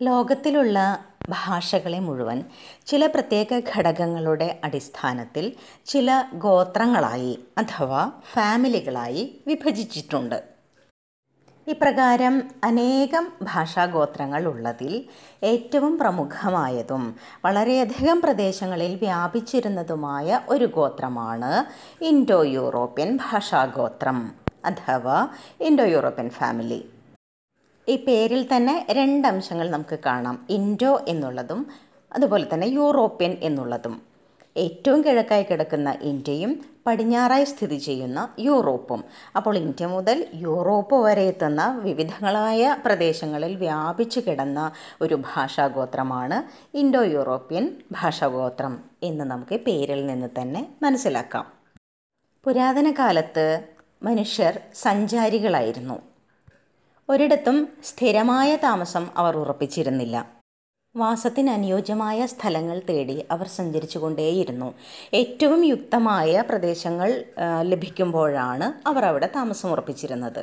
ലോകത്തിലുള്ള ഭാഷകളെ മുഴുവൻ ചില പ്രത്യേക ഘടകങ്ങളുടെ അടിസ്ഥാനത്തിൽ ചില ഗോത്രങ്ങളായി അഥവാ ഫാമിലികളായി വിഭജിച്ചിട്ടുണ്ട്. ഇപ്രകാരം അനേകം ഭാഷാഗോത്രങ്ങൾ ഉള്ളതിൽ ഏറ്റവും പ്രമുഖമായതും വളരെയധികം പ്രദേശങ്ങളിൽ വ്യാപിച്ചിരുന്നതുമായ ഒരു ഗോത്രമാണ് ഇൻഡോ യൂറോപ്യൻ ഭാഷാഗോത്രം അഥവാ ഇൻഡോ യൂറോപ്യൻ ഫാമിലി. ഈ പേരിൽ തന്നെ രണ്ടംശങ്ങൾ നമുക്ക് കാണാം. ഇൻഡോ എന്നുള്ളതും അതുപോലെ തന്നെ യൂറോപ്യൻ എന്നുള്ളതും. ഏറ്റവും കിഴക്കായി കിടക്കുന്ന ഇന്ത്യയും പടിഞ്ഞാറായി സ്ഥിതി ചെയ്യുന്ന യൂറോപ്പും. അപ്പോൾ ഇന്ത്യ മുതൽ യൂറോപ്പ് വരെ എത്തുന്ന വിവിധങ്ങളായ പ്രദേശങ്ങളിൽ വ്യാപിച്ചു കിടന്ന ഒരു ഭാഷാഗോത്രമാണ് ഇൻഡോ യൂറോപ്യൻ ഭാഷാഗോത്രം എന്ന് നമുക്ക് പേരിൽ നിന്ന് തന്നെ മനസ്സിലാക്കാം. പുരാതന കാലത്ത് മനുഷ്യർ സഞ്ചാരികളായിരുന്നു. ഒരിടത്തും സ്ഥിരമായ താമസം അവർ ഉറപ്പിച്ചിരുന്നില്ല. വാസത്തിന് അനുയോജ്യമായ സ്ഥലങ്ങൾ തേടി അവർ സഞ്ചരിച്ചു കൊണ്ടേയിരുന്നു ഏറ്റവും യുക്തമായ പ്രദേശങ്ങൾ ലഭിക്കുമ്പോഴാണ് അവർ അവിടെ താമസം ഉറപ്പിച്ചിരുന്നത്.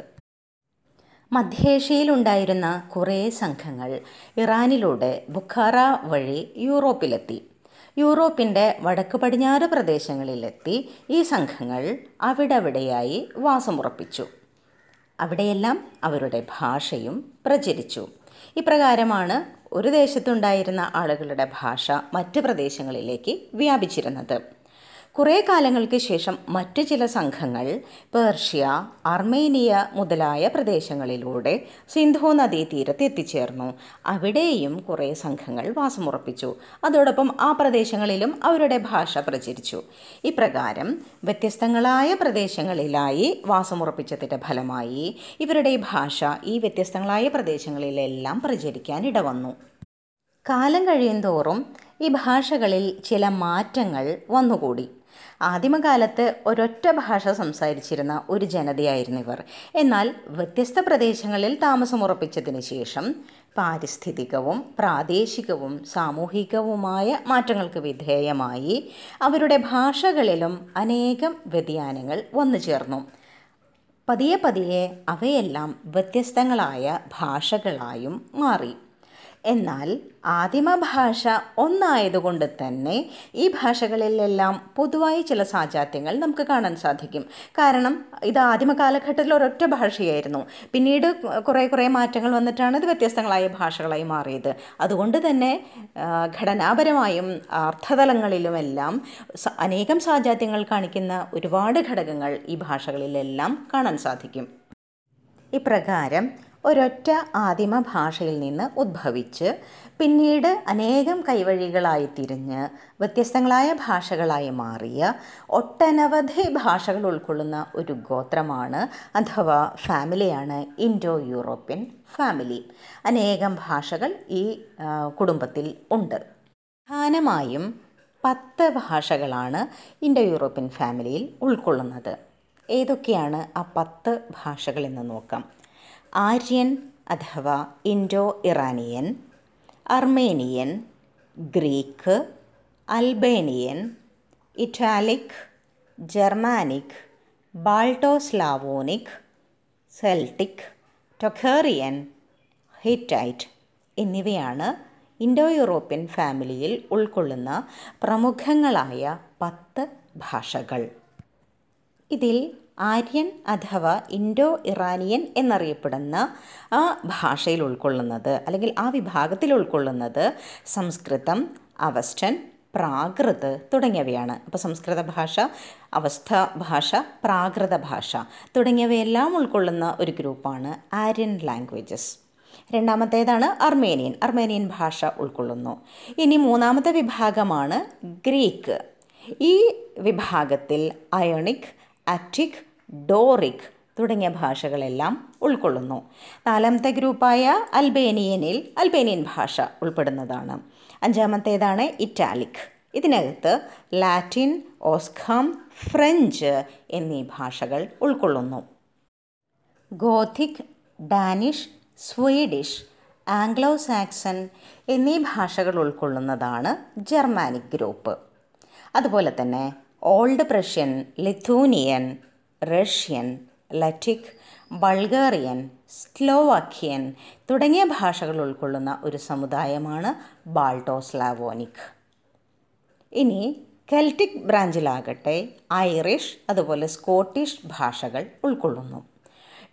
മധ്യേഷ്യയിലുണ്ടായിരുന്ന കുറേ സംഘങ്ങൾ ഇറാനിലൂടെ ബുഖാറ വഴി യൂറോപ്പിലെത്തി. യൂറോപ്പിന്റെ വടക്ക് പടിഞ്ഞാറ് പ്രദേശങ്ങളിലെത്തി ഈ സംഘങ്ങൾ അവിടവിടെയായി വാസമുറപ്പിച്ചു. അവിടെയെല്ലാം അവരുടെ ഭാഷയും പ്രചരിച്ചു. ഇപ്രകാരമാണ് ഒരു ദേശത്തുണ്ടായിരുന്ന ആളുകളുടെ ഭാഷ മറ്റ് പ്രദേശങ്ങളിലേക്ക് വ്യാപിച്ചിരുന്നത്. കുറേ കാലങ്ങൾക്ക് ശേഷം മറ്റു ചില സംഘങ്ങൾ പേർഷ്യ അർമേനിയ മുതലായ പ്രദേശങ്ങളിലൂടെ സിന്ധു നദീതീരത്ത് എത്തിച്ചേർന്നു. അവിടെയും കുറേ സംഘങ്ങൾ വാസമുറപ്പിച്ചു. അതോടൊപ്പം ആ പ്രദേശങ്ങളിലും അവരുടെ ഭാഷ പ്രചരിച്ചു. ഇപ്രകാരം വ്യത്യസ്തങ്ങളായ പ്രദേശങ്ങളിലായി വാസമുറപ്പിച്ചതിന്റെ ഫലമായി ഇവരുടെ ഭാഷ ഈ വ്യത്യസ്തങ്ങളായ പ്രദേശങ്ങളിലെല്ലാം പ്രചരിക്കാൻ ഇടവന്നു. കാലം കഴിയുന്തോറും ഈ ഭാഷകളിൽ ചില മാറ്റങ്ങൾ വന്നുകൂടി. ആദിമകാലത്ത് ഒരൊറ്റ ഭാഷ സംസാരിച്ചിരുന്ന ഒരു ജനതയായിരുന്നു ഇവർ. എന്നാൽ വ്യത്യസ്ത പ്രദേശങ്ങളിൽ താമസമുറപ്പിച്ചതിന് ശേഷം പാരിസ്ഥിതികവും പ്രാദേശികവും സാമൂഹികവുമായ മാറ്റങ്ങൾക്ക് വിധേയമായി അവരുടെ ഭാഷകളിലും അനേകം വ്യതിയാനങ്ങൾ വന്നു ചേർന്നു. പതിയെ പതിയെ അവയെല്ലാം വ്യത്യസ്തങ്ങളായ ഭാഷകളായും മാറി. എന്നാൽ ആദിമ ഭാഷ ഒന്നായതുകൊണ്ട് തന്നെ ഈ ഭാഷകളിലെല്ലാം പൊതുവായി ചില സാജാത്യങ്ങൾ നമുക്ക് കാണാൻ സാധിക്കും. കാരണം ഇത് ആദിമ കാലഘട്ടത്തിൽ ഒരൊറ്റ ഭാഷയായിരുന്നു. പിന്നീട് കുറേ കുറേ മാറ്റങ്ങൾ വന്നിട്ടാണ് ഇത് വ്യത്യസ്തങ്ങളായ ഭാഷകളായി മാറിയത്. അതുകൊണ്ട് തന്നെ ഘടനാപരമായും അർത്ഥതലങ്ങളിലുമെല്ലാം അനേകം സാജാത്യങ്ങൾ കാണിക്കുന്ന ഒരുപാട് ഘടകങ്ങൾ ഈ ഭാഷകളിലെല്ലാം കാണാൻ സാധിക്കും. ഇപ്രകാരം ഒരൊറ്റ ആദിമ ഭാഷയിൽ നിന്ന് ഉദ്ഭവിച്ച് പിന്നീട് അനേകം കൈവഴികളായി തിരിഞ്ഞ് വ്യത്യസ്തങ്ങളായ ഭാഷകളായി മാറിയ ഒട്ടനവധി ഭാഷകൾ ഉൾക്കൊള്ളുന്ന ഒരു ഗോത്രമാണ് അഥവാ ഫാമിലിയാണ് ഇൻഡോ യൂറോപ്യൻ ഫാമിലി. അനേകം ഭാഷകൾ ഈ കുടുംബത്തിൽ ഉണ്ട്. പ്രധാനമായും പത്ത് ഭാഷകളാണ് ഇൻഡോ യൂറോപ്യൻ ഫാമിലിയിൽ ഉൾക്കൊള്ളുന്നത്. ഏതൊക്കെയാണ് ആ പത്ത് ഭാഷകളെന്ന് നോക്കാം. ആര്യൻ അഥവാ Indo Iranian Armenian Greek Albanian Italic Germanic Balto Slavonic Celtic Tocharian Hittite എന്നിവയാണ് ഇൻഡോ യൂറോപ്യൻ ഫാമിലിയിൽ ഉൾക്കൊള്ളുന്ന പ്രമുഖങ്ങളായ പത്ത് ഭാഷകൾ. ഇതിൽ ആര്യൻ അഥവാ ഇൻഡോ ഇറാനിയൻ എന്നറിയപ്പെടുന്ന ആ ഭാഷയിൽ ഉൾക്കൊള്ളുന്നത് അല്ലെങ്കിൽ ആ വിഭാഗത്തിൽ ഉൾക്കൊള്ളുന്നത് സംസ്കൃതം അവസ്റ്റൻ പ്രാകൃത് തുടങ്ങിയവയാണ്. അപ്പോൾ സംസ്കൃത ഭാഷ അവസ്ഥ ഭാഷ പ്രാകൃത ഭാഷ തുടങ്ങിയവയെല്ലാം ഉൾക്കൊള്ളുന്ന ഒരു ഗ്രൂപ്പാണ് ആര്യൻ ലാംഗ്വേജസ്. രണ്ടാമത്തേതാണ് അർമേനിയൻ. അർമേനിയൻ ഭാഷ ഉൾക്കൊള്ളുന്നു. ഇനി മൂന്നാമത്തെ വിഭാഗമാണ് ഗ്രീക്ക്. ഈ വിഭാഗത്തിൽ അയോണിക് അറ്റിക് ഡോറിക് തുടങ്ങിയ ഭാഷകളെല്ലാം ഉൾക്കൊള്ളുന്നു. നാലാമത്തെ ഗ്രൂപ്പായ അൽബേനിയനിൽ അൽബേനിയൻ ഭാഷ ഉൾപ്പെടുന്നതാണ്. അഞ്ചാമത്തേതാണ് ഇറ്റാലിക്. ഇതിനകത്ത് ലാറ്റിൻ ഓസ്ഖം ഫ്രഞ്ച് എന്നീ ഭാഷകൾ ഉൾക്കൊള്ളുന്നു. Gothic Danish Swedish Anglo Saxon എന്നീ ഭാഷകൾ ഉൾക്കൊള്ളുന്നതാണ് ജർമാനിക് ഗ്രൂപ്പ്. അതുപോലെ തന്നെ old Prussian Lithuanian Russian Lettic Bulgarian Slovakian തുടങ്ങിയ ഭാഷകൾ ഉൾക്കൊള്ളുന്ന ഒരു സമുദായമാണ് ബാൾട്ടോസ്ലാവോനിക് ഇനി കെൽറ്റിക് ബ്രാഞ്ചിലാകട്ടെ ഐറിഷ് അതുപോലെ സ്കോട്ടിഷ് ഭാഷകൾ ഉൾക്കൊള്ളുന്നു.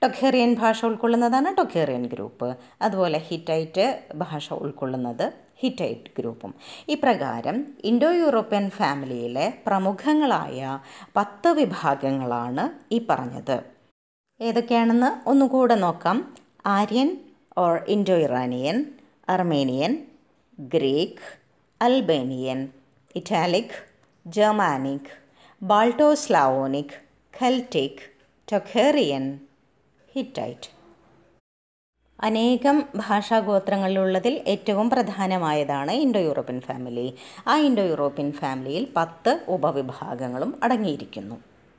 ടൊഖേറിയൻ ഭാഷ ഉൾക്കൊള്ളുന്നതാണ് ടൊഖേറിയൻ ഗ്രൂപ്പ്. അതുപോലെ ഹിറ്റൈറ്റ് ഭാഷ ഉൾക്കൊള്ളുന്നത് ഹിറ്റൈറ്റ് ഗ്രൂപ്പും. ഇപ്രകാരം ഇൻഡോ യൂറോപ്യൻ ഫാമിലിയിലെ പ്രമുഖങ്ങളായ പത്ത് വിഭാഗങ്ങളാണ് ഈ പറഞ്ഞത്. ഏതൊക്കെയാണെന്ന് ഒന്നുകൂടെ നോക്കാം. Aryan or Indo Iranian Armenian Greek Albanian Italic Germanic Balto Slavonic Celtic Tocharian Hittite. അനേകം ഭാഷാഗോത്രങ്ങളിലുള്ളതിൽ ഏറ്റവും പ്രധാനമായതാണ് ഇൻഡോ യൂറോപ്യൻ ഫാമിലി. ആ ഇൻഡോ യൂറോപ്യൻ ഫാമിലിയിൽ പത്ത് ഉപവിഭാഗങ്ങളും അടങ്ങിയിരിക്കുന്നു.